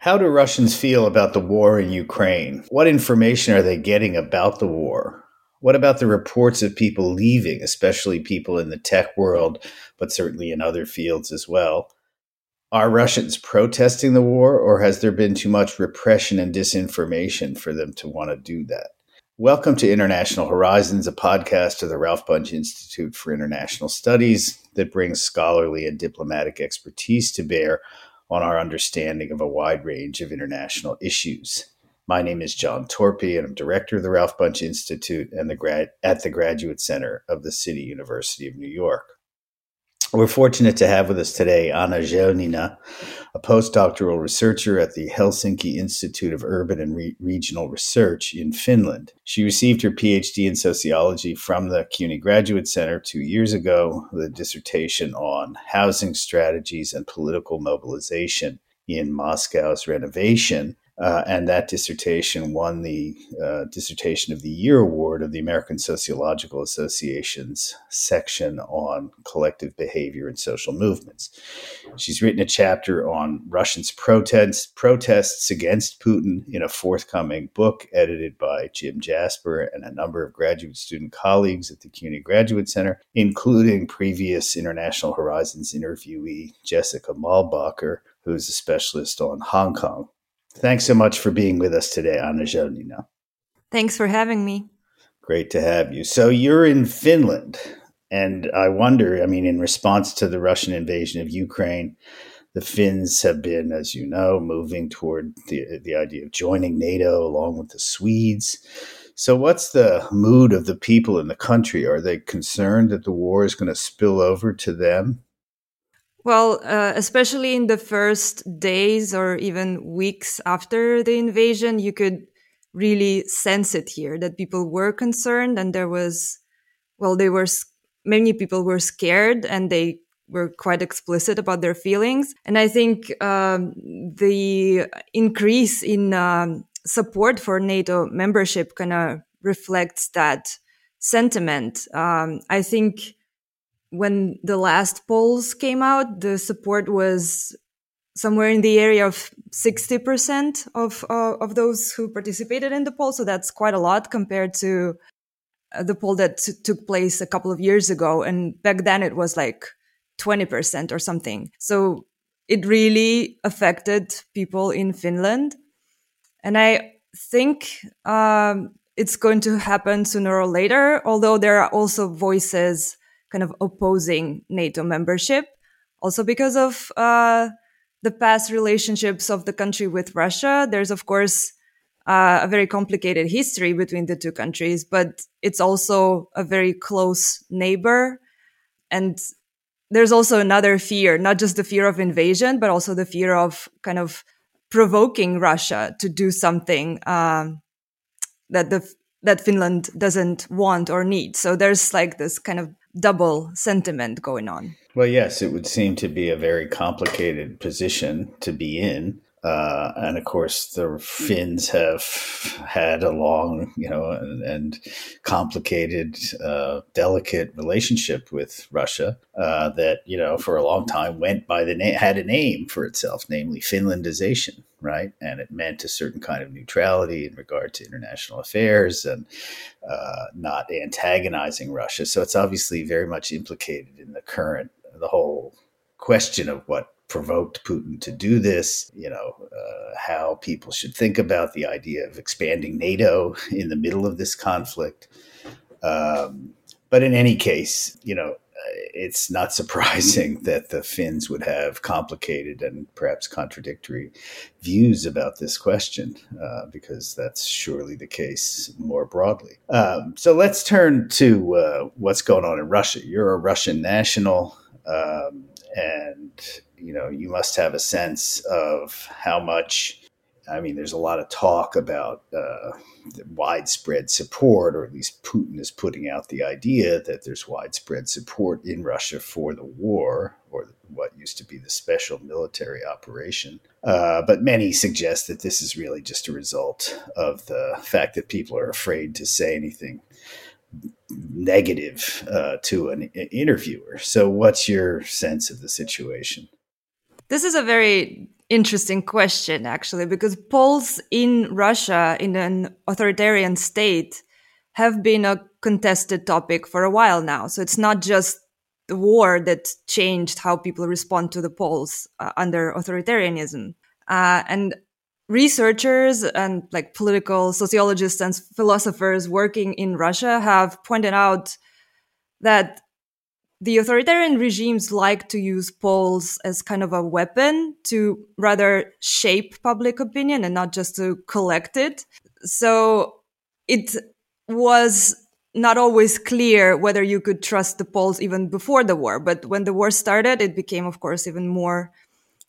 How do Russians feel about the war in Ukraine? What information are they getting about the war? What about the reports of people leaving, especially people in the tech world, but certainly in other fields as well? Are Russians protesting the war, or has there been too much repression and disinformation for them to want to do that? Welcome to International Horizons, a podcast of the Ralph Bunche Institute for International Studies that brings scholarly and diplomatic expertise to bear on our understanding of a wide range of international issues. My name is John Torpey, and I'm director of the Ralph Bunche Institute and the grad- at the Graduate Center of the City University of New York. We're fortunate to have with us today Anna Zhelnina, a postdoctoral researcher at the Helsinki Institute of Urban and Re- Regional Research in Finland. She received her PhD in sociology from the CUNY Graduate Center two years ago with a dissertation on housing strategies and political mobilization in Moscow's renovation uh, and that dissertation won the uh, Dissertation of the Year award of the American Sociological Association's section on collective behavior and social movements. She's written a chapter on Russians' protests, protests against Putin in a forthcoming book edited by Jim Jasper and a number of graduate student colleagues at the CUNY Graduate Center, including previous International Horizons interviewee Jessica Malbacher who's a specialist on Hong Kong. Thanks so much for being with us today, Anna Zhelnina. Thanks for having me. Great to have you. So you're in Finland, and I wonder, I mean, in response to the Russian invasion of Ukraine, the Finns have been, as you know, moving toward the, the idea of joining NATO along with the Swedes. So, what's the mood of the people in the country? Are they concerned that the war is going to spill over to them? Well, uh, especially in the first days or even weeks after the invasion, you could really sense it here that people were concerned and there was, well, they were, many people were scared and they were quite explicit about their feelings. And I think um, the increase in um, support for NATO membership kind of reflects that sentiment. Um, I think when the last polls came out, the support was somewhere in the area of 60% of, uh, of those who participated in the poll. So that's quite a lot compared to uh, the poll that t- took place a couple of years ago. And back then it was like 20% or something. So it really affected people in Finland. And I think um, it's going to happen sooner or later, although there are also voices kind of opposing NATO membership, also because of uh, the past relationships of the country with Russia. There's, of course, uh, a very complicated history between the two countries, but it's also a very close neighbor. And there's also another fear, not just the fear of invasion, but also the fear of kind of provoking Russia to do something um, that the that Finland doesn't want or need. So there's like this kind of double sentiment going on. Well, yes, it would seem to be a very complicated position to be in. Uh, and of course, the Finns have had a long, you know, and, and complicated, uh, delicate relationship with Russia uh, that, you know, for a long time went by the name, had a name for itself, namely Finlandization, right? And it meant a certain kind of neutrality in regard to international affairs and uh, not antagonizing Russia. So it's obviously very much implicated in the current, the whole question of what provoked Putin to do this, you know, uh, how people should think about the idea of expanding NATO in the middle of this conflict. Um, but in any case, you know, it's not surprising that the Finns would have complicated and perhaps contradictory views about this question, uh, because that's surely the case more broadly. Um, so let's turn to uh, what's going on in Russia. You're a Russian national. Um, and you know you must have a sense of how much i mean there's a lot of talk about uh, widespread support or at least putin is putting out the idea that there's widespread support in russia for the war or what used to be the special military operation uh, but many suggest that this is really just a result of the fact that people are afraid to say anything negative uh, to an interviewer. So, what's your sense of the situation? This is a very interesting question, actually, because polls in Russia, in an authoritarian state, have been a contested topic for a while now. So it's not just the war that changed how people respond to the polls uh, under authoritarianism. Uh, and researchers and like political sociologists and philosophers working in Russia have pointed out that the authoritarian regimes like to use polls as kind of a weapon to rather shape public opinion and not just to collect it. So it was not always clear whether you could trust the polls even before the war. But when the war started, it became, of course, even more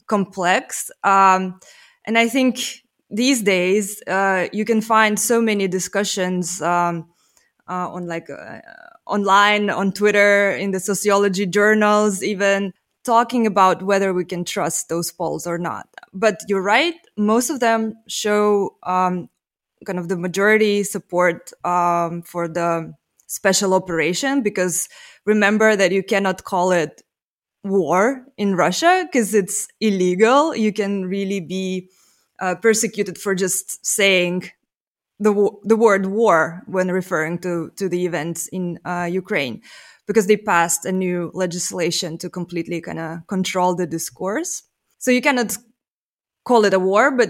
complex. Um, and I think these days uh, you can find so many discussions um, uh, on like uh, online, on Twitter, in the sociology journals, even talking about whether we can trust those polls or not. But you're right; most of them show um, kind of the majority support um, for the special operation because remember that you cannot call it war in Russia because it's illegal. You can really be uh, persecuted for just saying the the word war when referring to to the events in uh, Ukraine, because they passed a new legislation to completely kind of control the discourse. So you cannot call it a war, but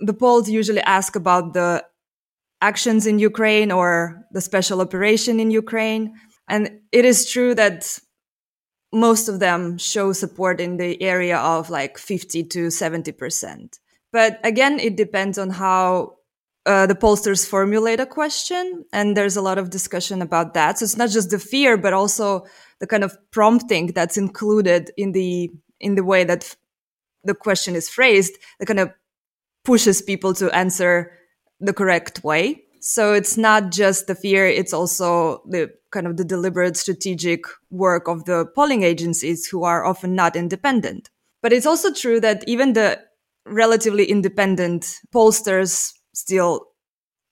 the polls usually ask about the actions in Ukraine or the special operation in Ukraine. And it is true that most of them show support in the area of like 50 to 70%. But again, it depends on how uh, the pollsters formulate a question. And there's a lot of discussion about that. So it's not just the fear, but also the kind of prompting that's included in the, in the way that the question is phrased that kind of pushes people to answer the correct way. So it's not just the fear, it's also the kind of the deliberate strategic work of the polling agencies who are often not independent. But it's also true that even the relatively independent pollsters still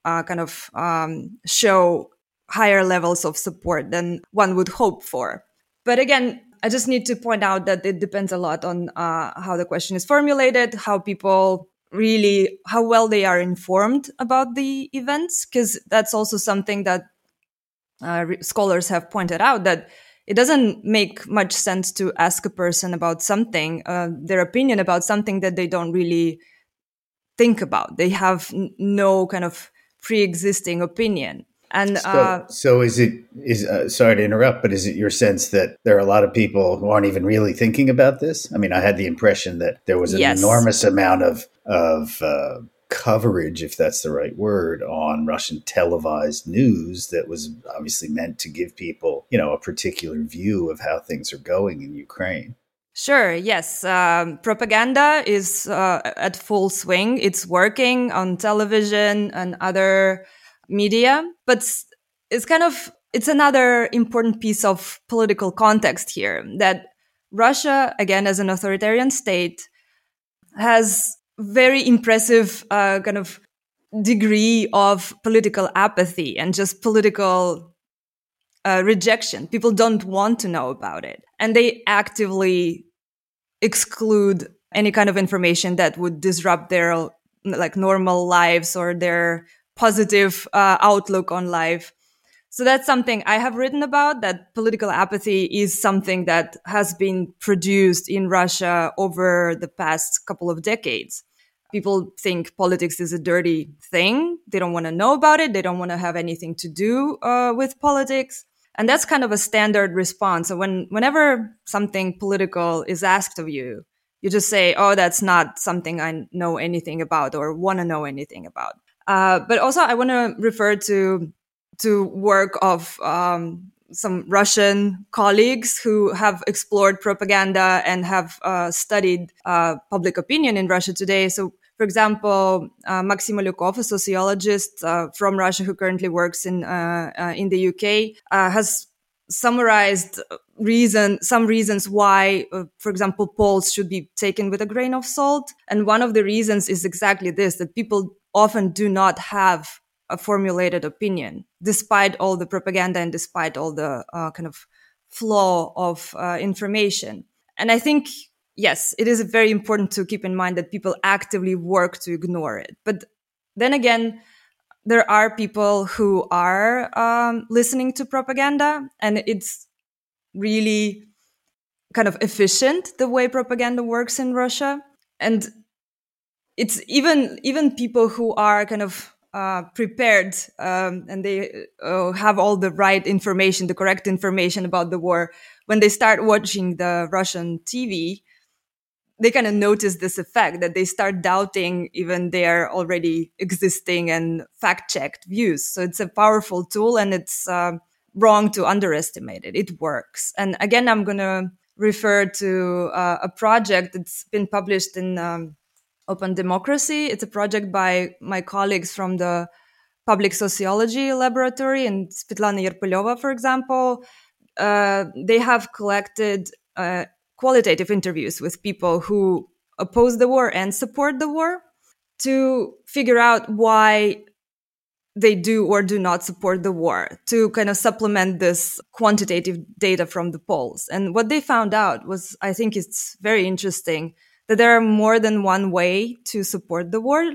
uh, kind of um, show higher levels of support than one would hope for. But again, I just need to point out that it depends a lot on uh, how the question is formulated, how people really how well they are informed about the events because that's also something that uh, scholars have pointed out that it doesn't make much sense to ask a person about something uh, their opinion about something that they don't really think about they have n- no kind of pre-existing opinion and so, uh, so is it is uh, sorry to interrupt, but is it your sense that there are a lot of people who aren't even really thinking about this? I mean, I had the impression that there was an yes. enormous amount of of uh, coverage, if that's the right word, on Russian televised news that was obviously meant to give people, you know, a particular view of how things are going in Ukraine. Sure, yes. Um, propaganda is uh, at full swing. It's working on television and other media, but it's kind of it's another important piece of political context here that Russia, again, as an authoritarian state, has very impressive uh, kind of degree of political apathy and just political uh, rejection. People don't want to know about it, and they actively exclude any kind of information that would disrupt their like normal lives or their positive uh, outlook on life. So that's something I have written about that political apathy is something that has been produced in Russia over the past couple of decades. People think politics is a dirty thing. They don't want to know about it. They don't want to have anything to do uh, with politics. And that's kind of a standard response. So when, whenever something political is asked of you, you just say, Oh, that's not something I know anything about or want to know anything about. Uh, but also, I want to refer to to work of um, some Russian colleagues who have explored propaganda and have uh, studied uh, public opinion in Russia today. So, for example, uh, Maxim Alyukov, a sociologist uh, from Russia who currently works in uh, in the UK, has summarized reason some reasons why uh, for example polls should be taken with a grain of salt and one of the reasons is exactly this that people often do not have a formulated opinion, despite all the propaganda and despite all the uh, kind of flow of uh, information. And I think, yes, it is very important to keep in mind that people actively work to ignore it. But then again, there are people who are um, listening to propaganda, and it's really kind of efficient the way propaganda works in Russia. And it's even even people who are kind of uh, prepared um, and they uh, have all the right information, the correct information about the war. When they start watching the Russian TV, they kind of notice this effect that they start doubting even their already existing and fact checked views. So it's a powerful tool and it's uh, wrong to underestimate it. It works. And again, I'm going to refer to uh, a project that's been published in um, Open Democracy. It's a project by my colleagues from the Public Sociology Laboratory and Svetlana Erpyleva, for example. Uh, they have collected uh, qualitative interviews with people who oppose the war and support the war to figure out why they do or do not support the war to kind of supplement this quantitative data from the polls. And what they found out was, I think it's very interesting that there are more than one way to support the war.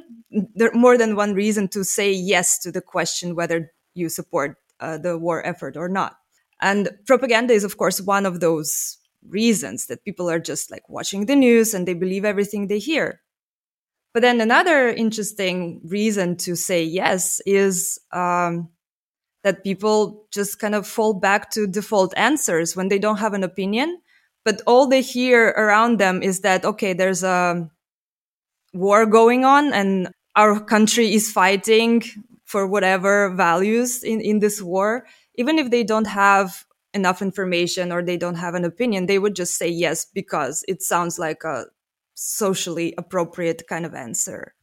There are more than one reason to say yes to the question whether you support uh, the war effort or not. And propaganda is, of course, one of those reasons that people are just like watching the news and they believe everything they hear. But then another interesting reason to say yes is um, that people just kind of fall back to default answers when they don't have an opinion but all they hear around them is that okay there's a war going on and our country is fighting for whatever values in, in this war even if they don't have enough information or they don't have an opinion they would just say yes because it sounds like a socially appropriate kind of answer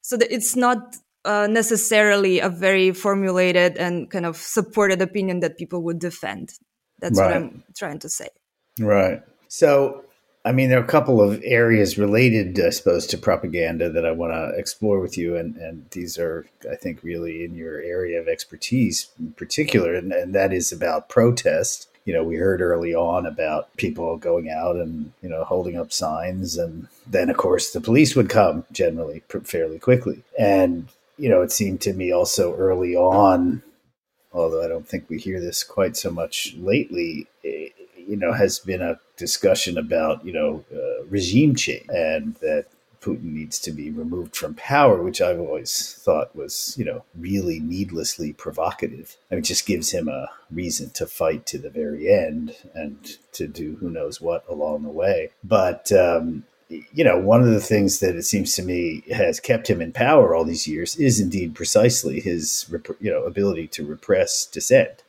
so that it's not uh, necessarily a very formulated and kind of supported opinion that people would defend that's right. what i'm trying to say Right. So, I mean, there are a couple of areas related, I suppose, to propaganda that I want to explore with you. And, and these are, I think, really in your area of expertise in particular, and, and that is about protest. You know, we heard early on about people going out and, you know, holding up signs. And then, of course, the police would come generally fairly quickly. And, you know, it seemed to me also early on, although I don't think we hear this quite so much lately, eh, you know, has been a discussion about, you know, uh, regime change and that Putin needs to be removed from power, which I've always thought was, you know, really needlessly provocative. I mean, just gives him a reason to fight to the very end and to do who knows what along the way. But, um, you know, one of the things that it seems to me has kept him in power all these years is indeed precisely his, you know, ability to repress dissent.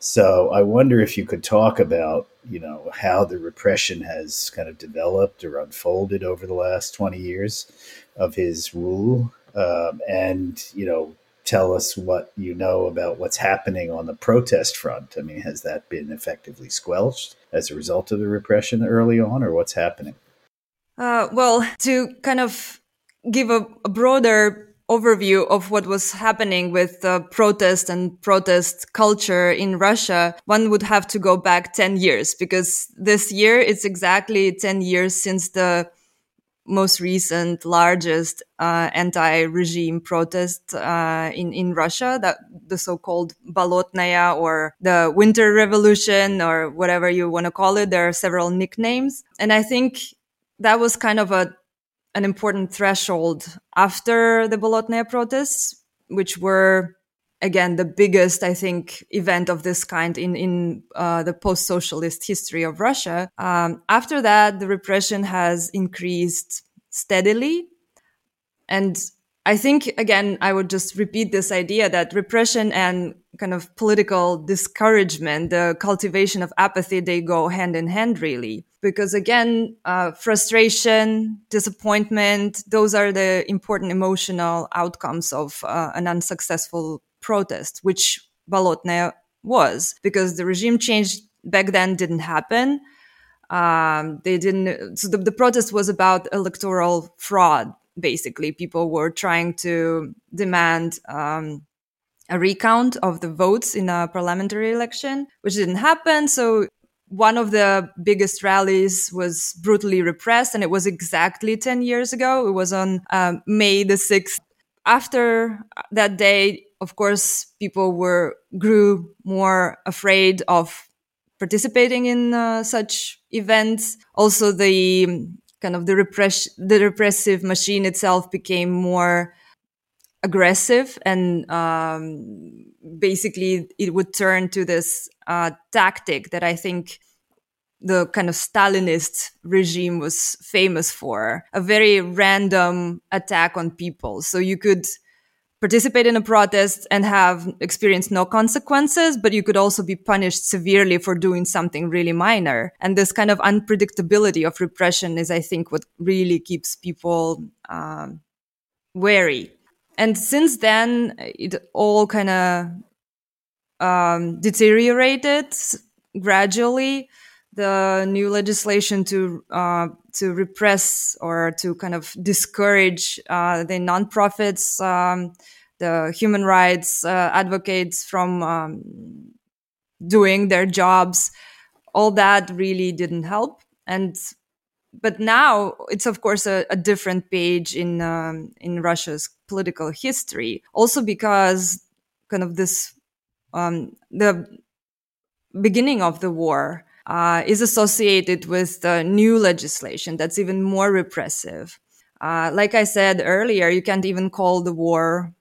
So I wonder if you could talk about, you know, how the repression has kind of developed or unfolded over the last 20 years of his rule. Um, and, you know, tell us what you know about what's happening on the protest front. I mean, has that been effectively squelched as a result of the repression early on, or what's happening? Uh, well, to kind of give a, a broader overview of what was happening with the protest and protest culture in Russia, one would have to go back 10 years because this year it's exactly 10 years since the most recent largest uh, anti-regime protest uh, in in Russia, that the so-called Bolotnaya or the Winter Revolution or whatever you want to call it. There are several nicknames, and I think that was kind of a an important threshold after the Bolotnaya protests, which were again the biggest, I think, event of this kind in in uh, the post-socialist history of Russia. Um, after that, the repression has increased steadily, and I think again, I would just repeat this idea that repression and kind of political discouragement, the cultivation of apathy, they go hand in hand, really because again, uh, frustration, disappointment, those are the important emotional outcomes of uh, an unsuccessful protest, which Bolotnaya was, because the regime change back then didn't happen. Um, they didn't, so the, the protest was about electoral fraud, basically. People were trying to demand um, a recount of the votes in a parliamentary election, which didn't happen. So one of the biggest rallies was brutally repressed, and it was exactly 10 years ago. It was on um, May the 6th. After that day, of course, people were grew more afraid of participating in uh, such events. Also, the kind of the repress the repressive machine itself became more aggressive and um, basically it would turn to this uh, tactic that I think the kind of Stalinist regime was famous for a very random attack on people. So you could participate in a protest and have experienced no consequences, but you could also be punished severely for doing something really minor. And this kind of unpredictability of repression is, I think, what really keeps people um, wary. And since then, it all kind of um, deteriorated gradually. The new legislation to uh, to repress or to kind of discourage uh, the nonprofits, um, the human rights uh, advocates from um, doing their jobs. All that really didn't help. And but now it's of course a, a different page in um, in Russia's political history. Also because kind of this um, the beginning of the war uh, is associated with the new legislation that's even more repressive. Uh, like I said earlier, you can't even call the war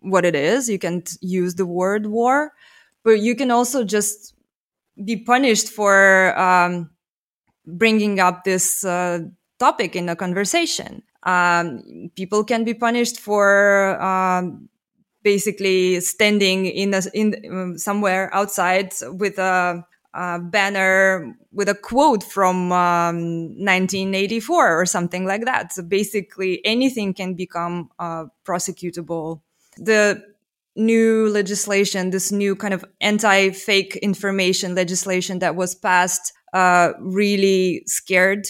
what it is. You can't use the word war, but you can also just be punished for um, bringing up this uh, topic in a conversation. Um, people can be punished for um, basically standing in a, in um, somewhere outside with a uh, banner with a quote from um, 1984 or something like that. So basically, anything can become uh, prosecutable. The new legislation, this new kind of anti fake information legislation that was passed, uh, really scared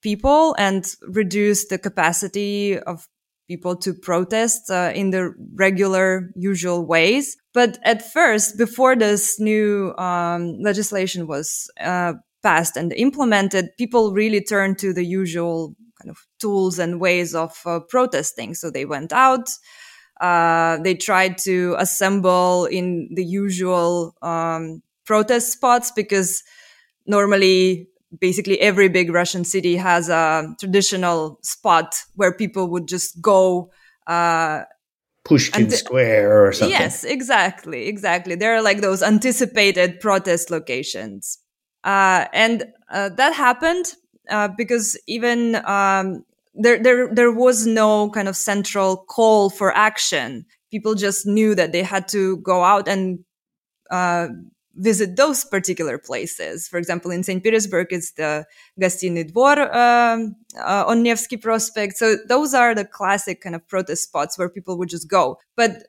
people and reduced the capacity of people to protest uh, in the regular, usual ways. But at first, before this new um, legislation was uh, passed and implemented, people really turned to the usual kind of tools and ways of uh, protesting. So they went out. Uh, they tried to assemble in the usual um, protest spots because normally basically every big Russian city has a traditional spot where people would just go. Uh, Pushkin th- Square or something. Yes, exactly, exactly. There are like those anticipated protest locations, uh, and uh, that happened uh, because even um, there, there, there was no kind of central call for action. People just knew that they had to go out and uh, visit those particular places. For example, in St. Petersburg, it's the Gostinny Dvor um, uh, on Nevsky Prospect. So those are the classic kind of protest spots where people would just go. But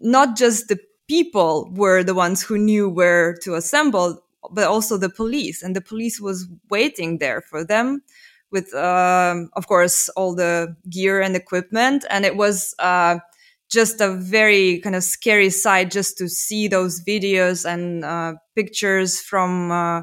not just the people were the ones who knew where to assemble, but also the police. And the police was waiting there for them with, um, of course, all the gear and equipment. And it was, uh, just a very kind of scary sight just to see those videos and uh, pictures from uh,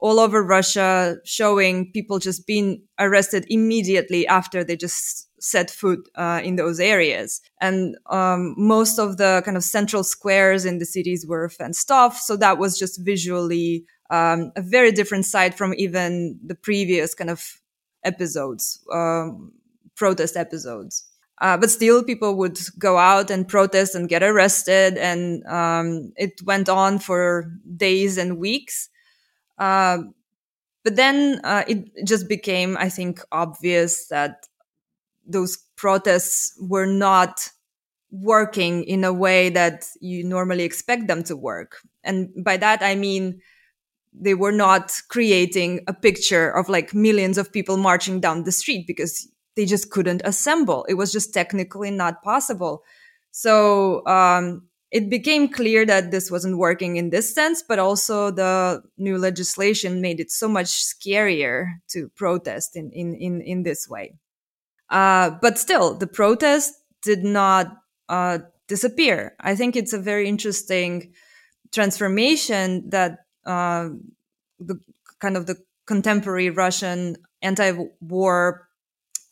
all over Russia showing people just being arrested immediately after they just set foot uh, in those areas. And um, most of the kind of central squares in the cities were fenced off. So that was just visually um, a very different sight from even the previous kind of episodes, um, protest episodes. Uh, but still, people would go out and protest and get arrested, and um, it went on for days and weeks. Uh, but then uh, it just became, I think, obvious that those protests were not working in a way that you normally expect them to work. And by that, I mean they were not creating a picture of like millions of people marching down the street because they just couldn't assemble. It was just technically not possible. So um, it became clear that this wasn't working in this sense, but also the new legislation made it so much scarier to protest in in in, in this way. Uh, but still, the protest did not uh, disappear. I think it's a very interesting transformation that uh, the kind of the contemporary Russian anti-war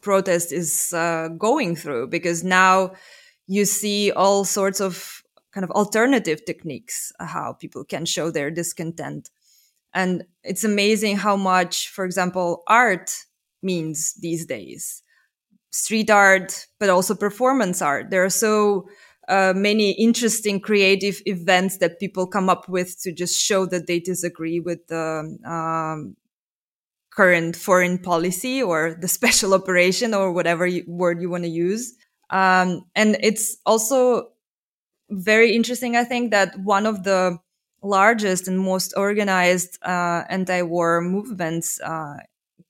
protest is uh, going through because now you see all sorts of kind of alternative techniques how people can show their discontent. And it's amazing how much for example art means these days. Street art but also performance art. There are so uh, many interesting creative events that people come up with to just show that they disagree with the um, current foreign policy or the special operation or whatever you, word you want to use. Um, and it's also very interesting, I think, that one of the largest and most organized uh, anti-war movements uh,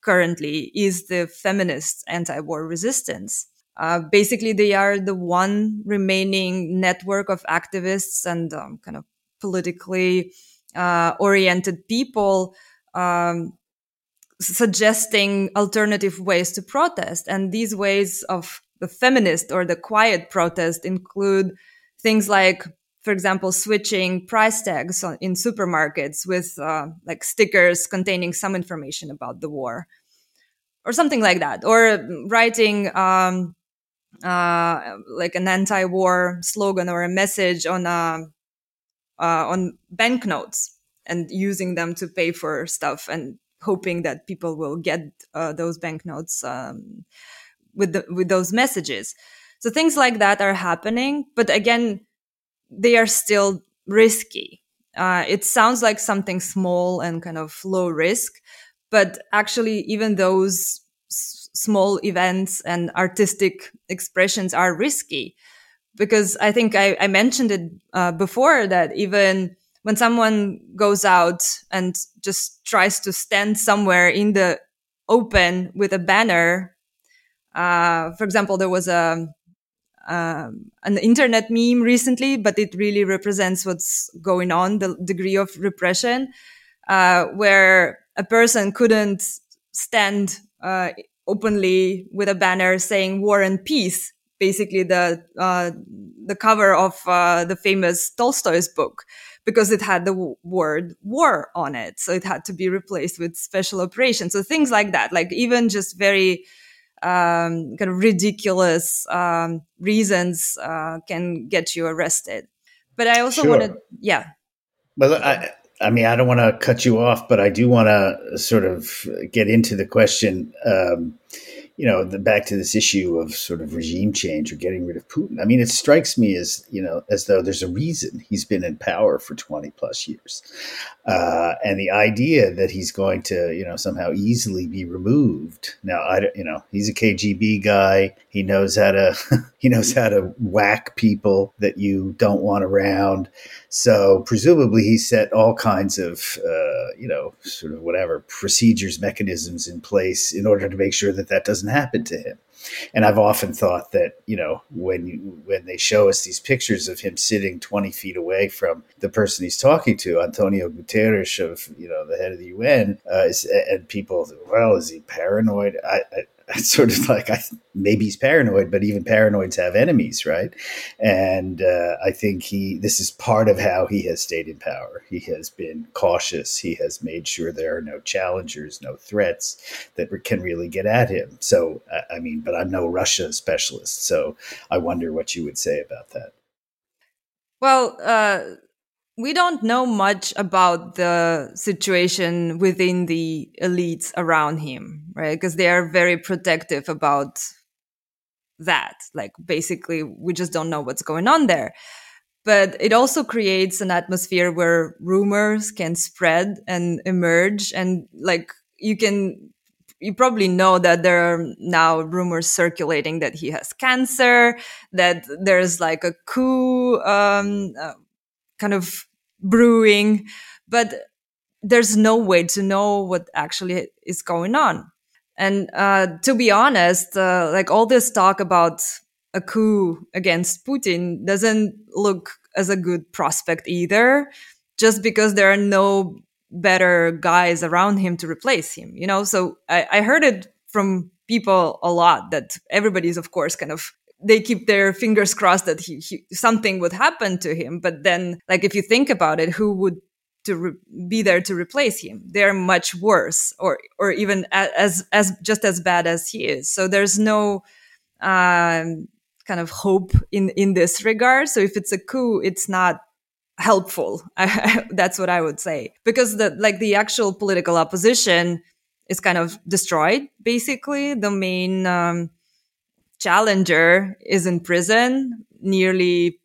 currently is the feminist anti-war resistance. Uh, basically, they are the one remaining network of activists and um, kind of politically uh, oriented people um, suggesting alternative ways to protest. And these ways of the feminist or the quiet protest include things like, for example, switching price tags in supermarkets with uh, like stickers containing some information about the war or something like that, or writing um, uh, like an anti-war slogan or a message on uh, uh, on banknotes and using them to pay for stuff and hoping that people will get uh, those banknotes um, with the, with those messages. So things like that are happening, but again, they are still risky. Uh, it sounds like something small and kind of low risk, but actually, even those s- small events and artistic expressions are risky because I think I, I mentioned it uh, before that even when someone goes out and just tries to stand somewhere in the open with a banner, uh, for example, there was a um, an internet meme recently, but it really represents what's going on, the degree of repression, uh, where a person couldn't stand uh, openly with a banner saying "War and Peace," basically the uh, the cover of uh, the famous Tolstoy's book because it had the w- word war on it. So it had to be replaced with special operations. So things like that, like even just very um, kind of ridiculous um, reasons uh, can get you arrested. But I also sure. wanted, yeah. Well, I, I mean, I don't want to cut you off, but I do want to sort of get into the question. Um, you know, the, back to this issue of sort of regime change or getting rid of Putin. I mean, it strikes me as you know as though there's a reason he's been in power for 20 plus years, uh, and the idea that he's going to you know somehow easily be removed. Now, I you know he's a KGB guy. He knows how to he knows how to whack people that you don't want around. So presumably he set all kinds of uh, you know sort of whatever procedures mechanisms in place in order to make sure that that doesn't happen to him. And I've often thought that you know when you, when they show us these pictures of him sitting twenty feet away from the person he's talking to, Antonio Guterres of you know the head of the UN, uh, is, and people, well, is he paranoid? I it's sort of like I, maybe he's paranoid, but even paranoids have enemies, right? And uh, I think he this is part of how he has stayed in power. He has been cautious. He has made sure there are no challengers, no threats that can really get at him. So I mean, but I'm no Russia specialist, so I wonder what you would say about that. Well, uh, we don't know much about the situation within the elites around him, right? Because they are very protective about that. Like, basically, we just don't know what's going on there. But it also creates an atmosphere where rumors can spread and emerge. And like, you can, you probably know that there are now rumors circulating that he has cancer, that there's like a coup, um, uh, kind of brewing, but there's no way to know what actually is going on. And uh, to be honest, uh, like all this talk about a coup against Putin doesn't look as a good prospect either, just because there are no better guys around him to replace him. You know, so I, I heard it from people a lot that everybody's, of course, kind of they keep their fingers crossed that he, he, something would happen to him. But then, like if you think about it, who would to re- be there to replace him? They're much worse, or or even as as just as bad as he is. So there's no um, kind of hope in in this regard. So if it's a coup, it's not helpful. That's what I would say because the like the actual political opposition is kind of destroyed. Basically, the main um, challenger is in prison, nearly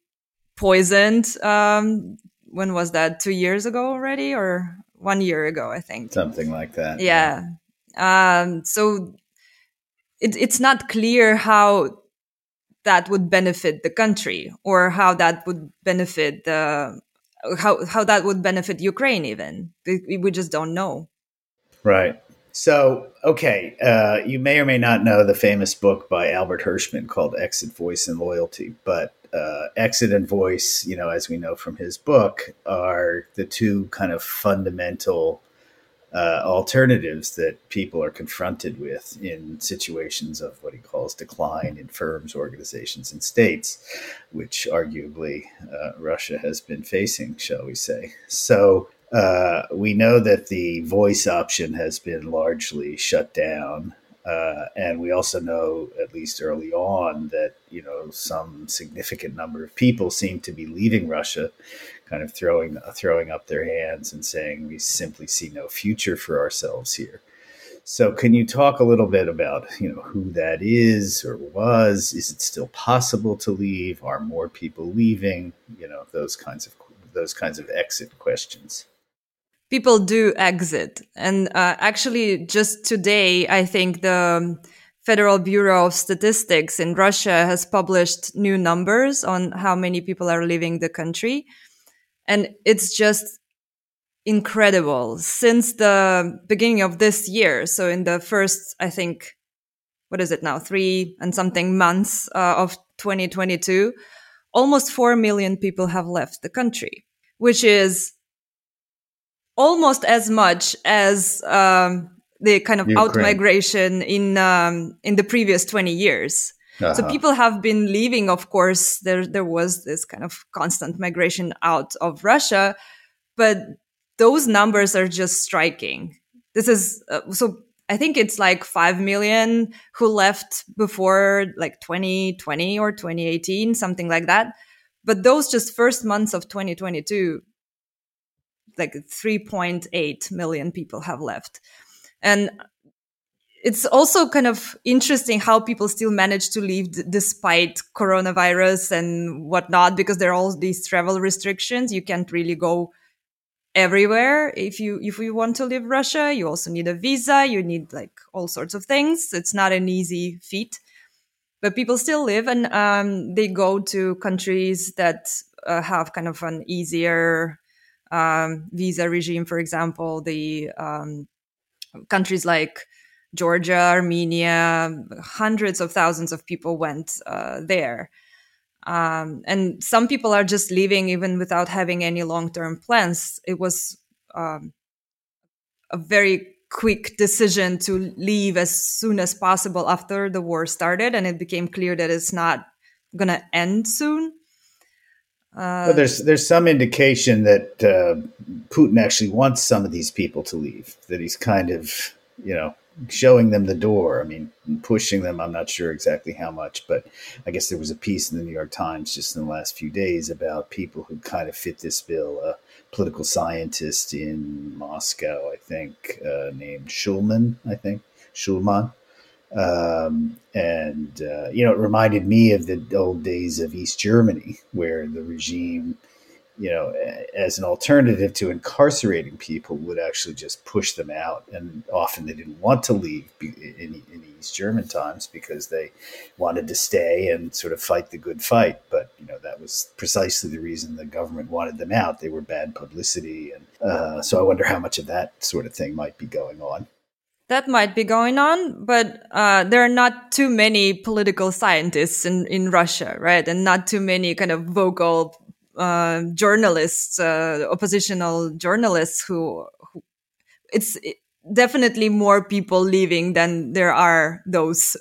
poisoned. Um, when was that? Two years ago already, or one year ago? I think something like that. Yeah. yeah. Um, so it, it's not clear how that would benefit the country or how that would benefit the how how that would benefit Ukraine even we just don't know right so okay uh, you may or may not know the famous book by Albert Hirschman called Exit Voice and Loyalty but uh, exit and voice you know as we know from his book are the two kind of fundamental uh, alternatives that people are confronted with in situations of what he calls decline in firms, organizations, and states, which arguably uh, Russia has been facing, shall we say. So uh, we know that the voice option has been largely shut down. Uh, and we also know, at least early on, that you know some significant number of people seem to be leaving Russia, kind of throwing throwing up their hands and saying we simply see no future for ourselves here. So, can you talk a little bit about you know who that is or was? Is it still possible to leave? Are more people leaving? You know those kinds of those kinds of exit questions people do exit. And uh, actually, just today, I think the Federal Bureau of Statistics in Russia has published new numbers on how many people are leaving the country. And it's just incredible. Since the beginning of this year, so in the first, I think, what is it now, three and something months uh, of 2022, almost 4 million people have left the country, which is almost as much as um, the kind of out migration in um, in the previous 20 years. Uh-huh. So people have been leaving. Of course, there there was this kind of constant migration out of Russia, but those numbers are just striking. This is uh, so. I think it's like 5 million who left before like 2020 or 2018, something like that. But those just first months of 2022, like 3.8 million people have left. And it's also kind of interesting how people still manage to leave d- despite coronavirus and whatnot, because there are all these travel restrictions. You can't really go everywhere if you if you want to leave Russia. You also need a visa. You need like all sorts of things. It's not an easy feat, but people still live and um, they go to countries that uh, have kind of an easier um, visa regime, for example, the um, countries like Georgia, Armenia, hundreds of thousands of people went uh, there. Um, and some people are just leaving even without having any long term plans. It was um, a very quick decision to leave as soon as possible after the war started, and it became clear that it's not going to end soon. Uh, there's there's some indication that uh, Putin actually wants some of these people to leave. That he's kind of you know showing them the door. I mean, pushing them. I'm not sure exactly how much, but I guess there was a piece in the New York Times just in the last few days about people who kind of fit this bill. A political scientist in Moscow, I think, uh, named Shulman. I think Shulman um, and, uh, you know, it reminded me of the old days of East Germany, where the regime, you know, as an alternative to incarcerating people, would actually just push them out. And often they didn't want to leave in, in East German times because they wanted to stay and sort of fight the good fight. But, you know, that was precisely the reason the government wanted them out. They were bad publicity. And uh, so I wonder how much of that sort of thing might be going on that might be going on, but uh, there are not too many political scientists in, in Russia, right? And not too many kind of vocal uh, journalists, uh, oppositional journalists who, who it's definitely more people leaving than there are those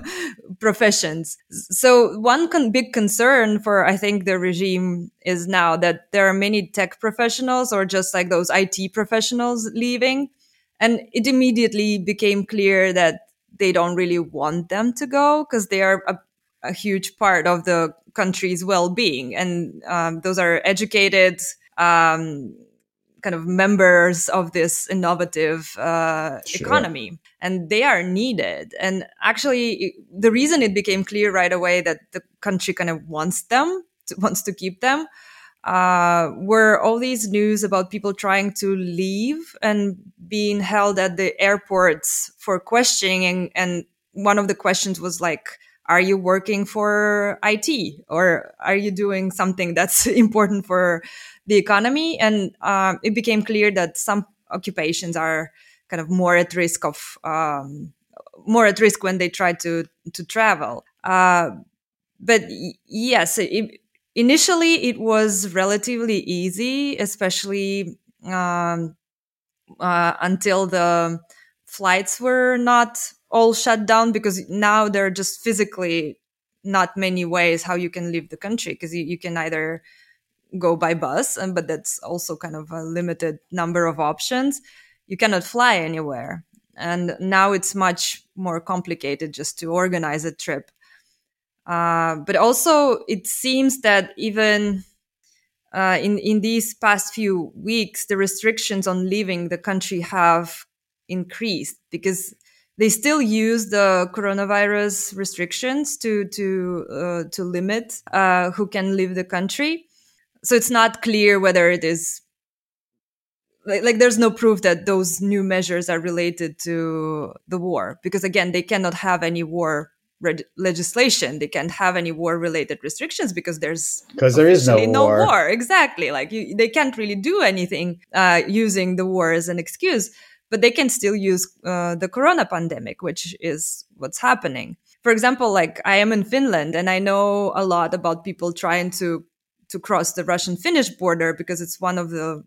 professions. So one con- big concern for, I think, the regime is now that there are many tech professionals or just like those IT professionals leaving. And it immediately became clear that they don't really want them to go because they are a, a, huge part of the country's well-being. And um, those are educated, um, kind of members of this innovative uh, sure. economy and they are needed and actually the reason it became clear right away that the country kind of wants them wants to keep them uh, were all these news about people trying to leave and being held at the airports for questioning and, and one of the questions was like are you working for IT or are you doing something that's important for the economy. And um, it became clear that some occupations are kind of more at risk of um, more at risk when they try to to travel. Uh, but yes, it, initially it was relatively easy, especially um, uh, until the flights were not all shut down because now there are just physically not many ways how you can leave the country because you, you can either go by bus, and but that's also kind of a limited number of options. You cannot fly anywhere, and now it's much more complicated just to organize a trip. Uh, but also, it seems that even uh, in in these past few weeks, the restrictions on leaving the country have increased because they still use the coronavirus restrictions to to uh, to limit uh, who can leave the country. So it's not clear whether it is like, like there's no proof that those new measures are related to the war because again they cannot have any war legislation they can't have any war related restrictions because there's because there is no, no war. war. exactly like you, they can't really do anything uh, using the war as an excuse but they can still use uh, the corona pandemic which is what's happening for example like i am in finland and i know a lot about people trying to to cross the Russian Finnish border because it's one of the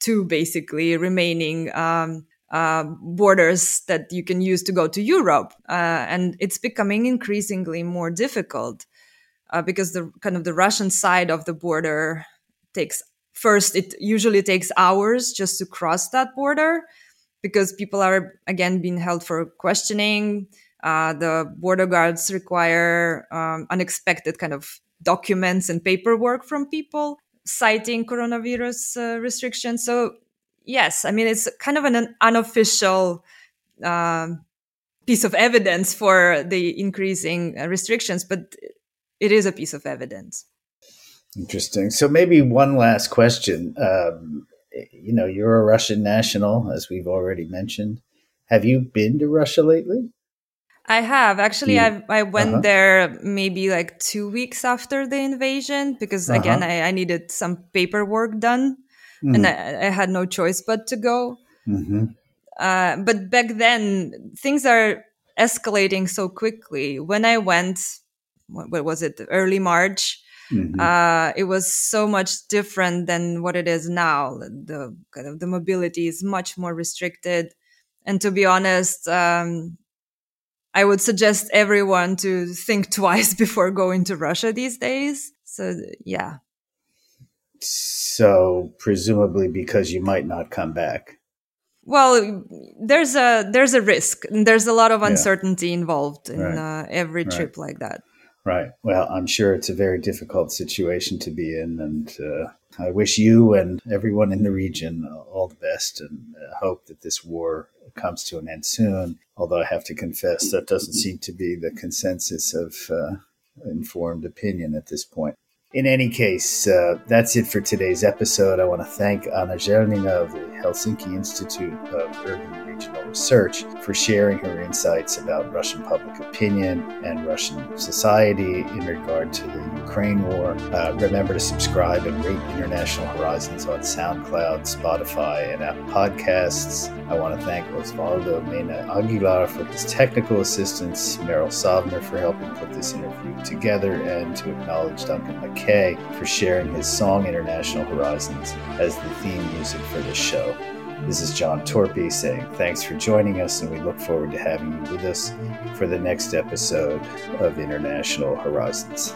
two basically remaining um, uh, borders that you can use to go to Europe. Uh, and it's becoming increasingly more difficult uh, because the kind of the Russian side of the border takes first, it usually takes hours just to cross that border because people are again being held for questioning. Uh, the border guards require um, unexpected kind of documents and paperwork from people citing coronavirus uh, restrictions. So, yes, I mean, it's kind of an unofficial uh, piece of evidence for the increasing uh, restrictions, but it is a piece of evidence. Interesting. So, maybe one last question. Um, you know, you're a Russian national, as we've already mentioned. Have you been to Russia lately? I have actually. I I went uh-huh. there maybe like two weeks after the invasion because uh-huh. again I, I, needed some paperwork done, mm. and I, I, had no choice but to go. Mm-hmm. Uh, but back then things are escalating so quickly. When I went, what, what was it? Early March. Mm-hmm. Uh, it was so much different than what it is now. The kind of the mobility is much more restricted, and to be honest. Um, I would suggest everyone to think twice before going to Russia these days. So, yeah. So, presumably because you might not come back. Well, there's a there's a risk. There's a lot of uncertainty yeah. involved in right. uh, every trip right. like that. Right. Well, I'm sure it's a very difficult situation to be in, and uh, I wish you and everyone in the region all the best, and uh, hope that this war comes to an end soon. Although I have to confess, that doesn't seem to be the consensus of uh, informed opinion at this point. In any case, uh, that's it for today's episode. I want to thank Anna Zhelnina of the Helsinki Institute of Urban Regional Research for sharing her insights about Russian public opinion and Russian society in regard to the Ukraine war. Uh, remember to subscribe and rate International Horizons on SoundCloud, Spotify, and Apple Podcasts. I want to thank Osvaldo Mena Aguilar for his technical assistance, Meryl Sovner for helping put this interview together, and to acknowledge Duncan McKay for sharing his song International Horizons as the theme music for this show. This is John Torpey saying thanks for joining us, and we look forward to having you with us for the next episode of International Horizons.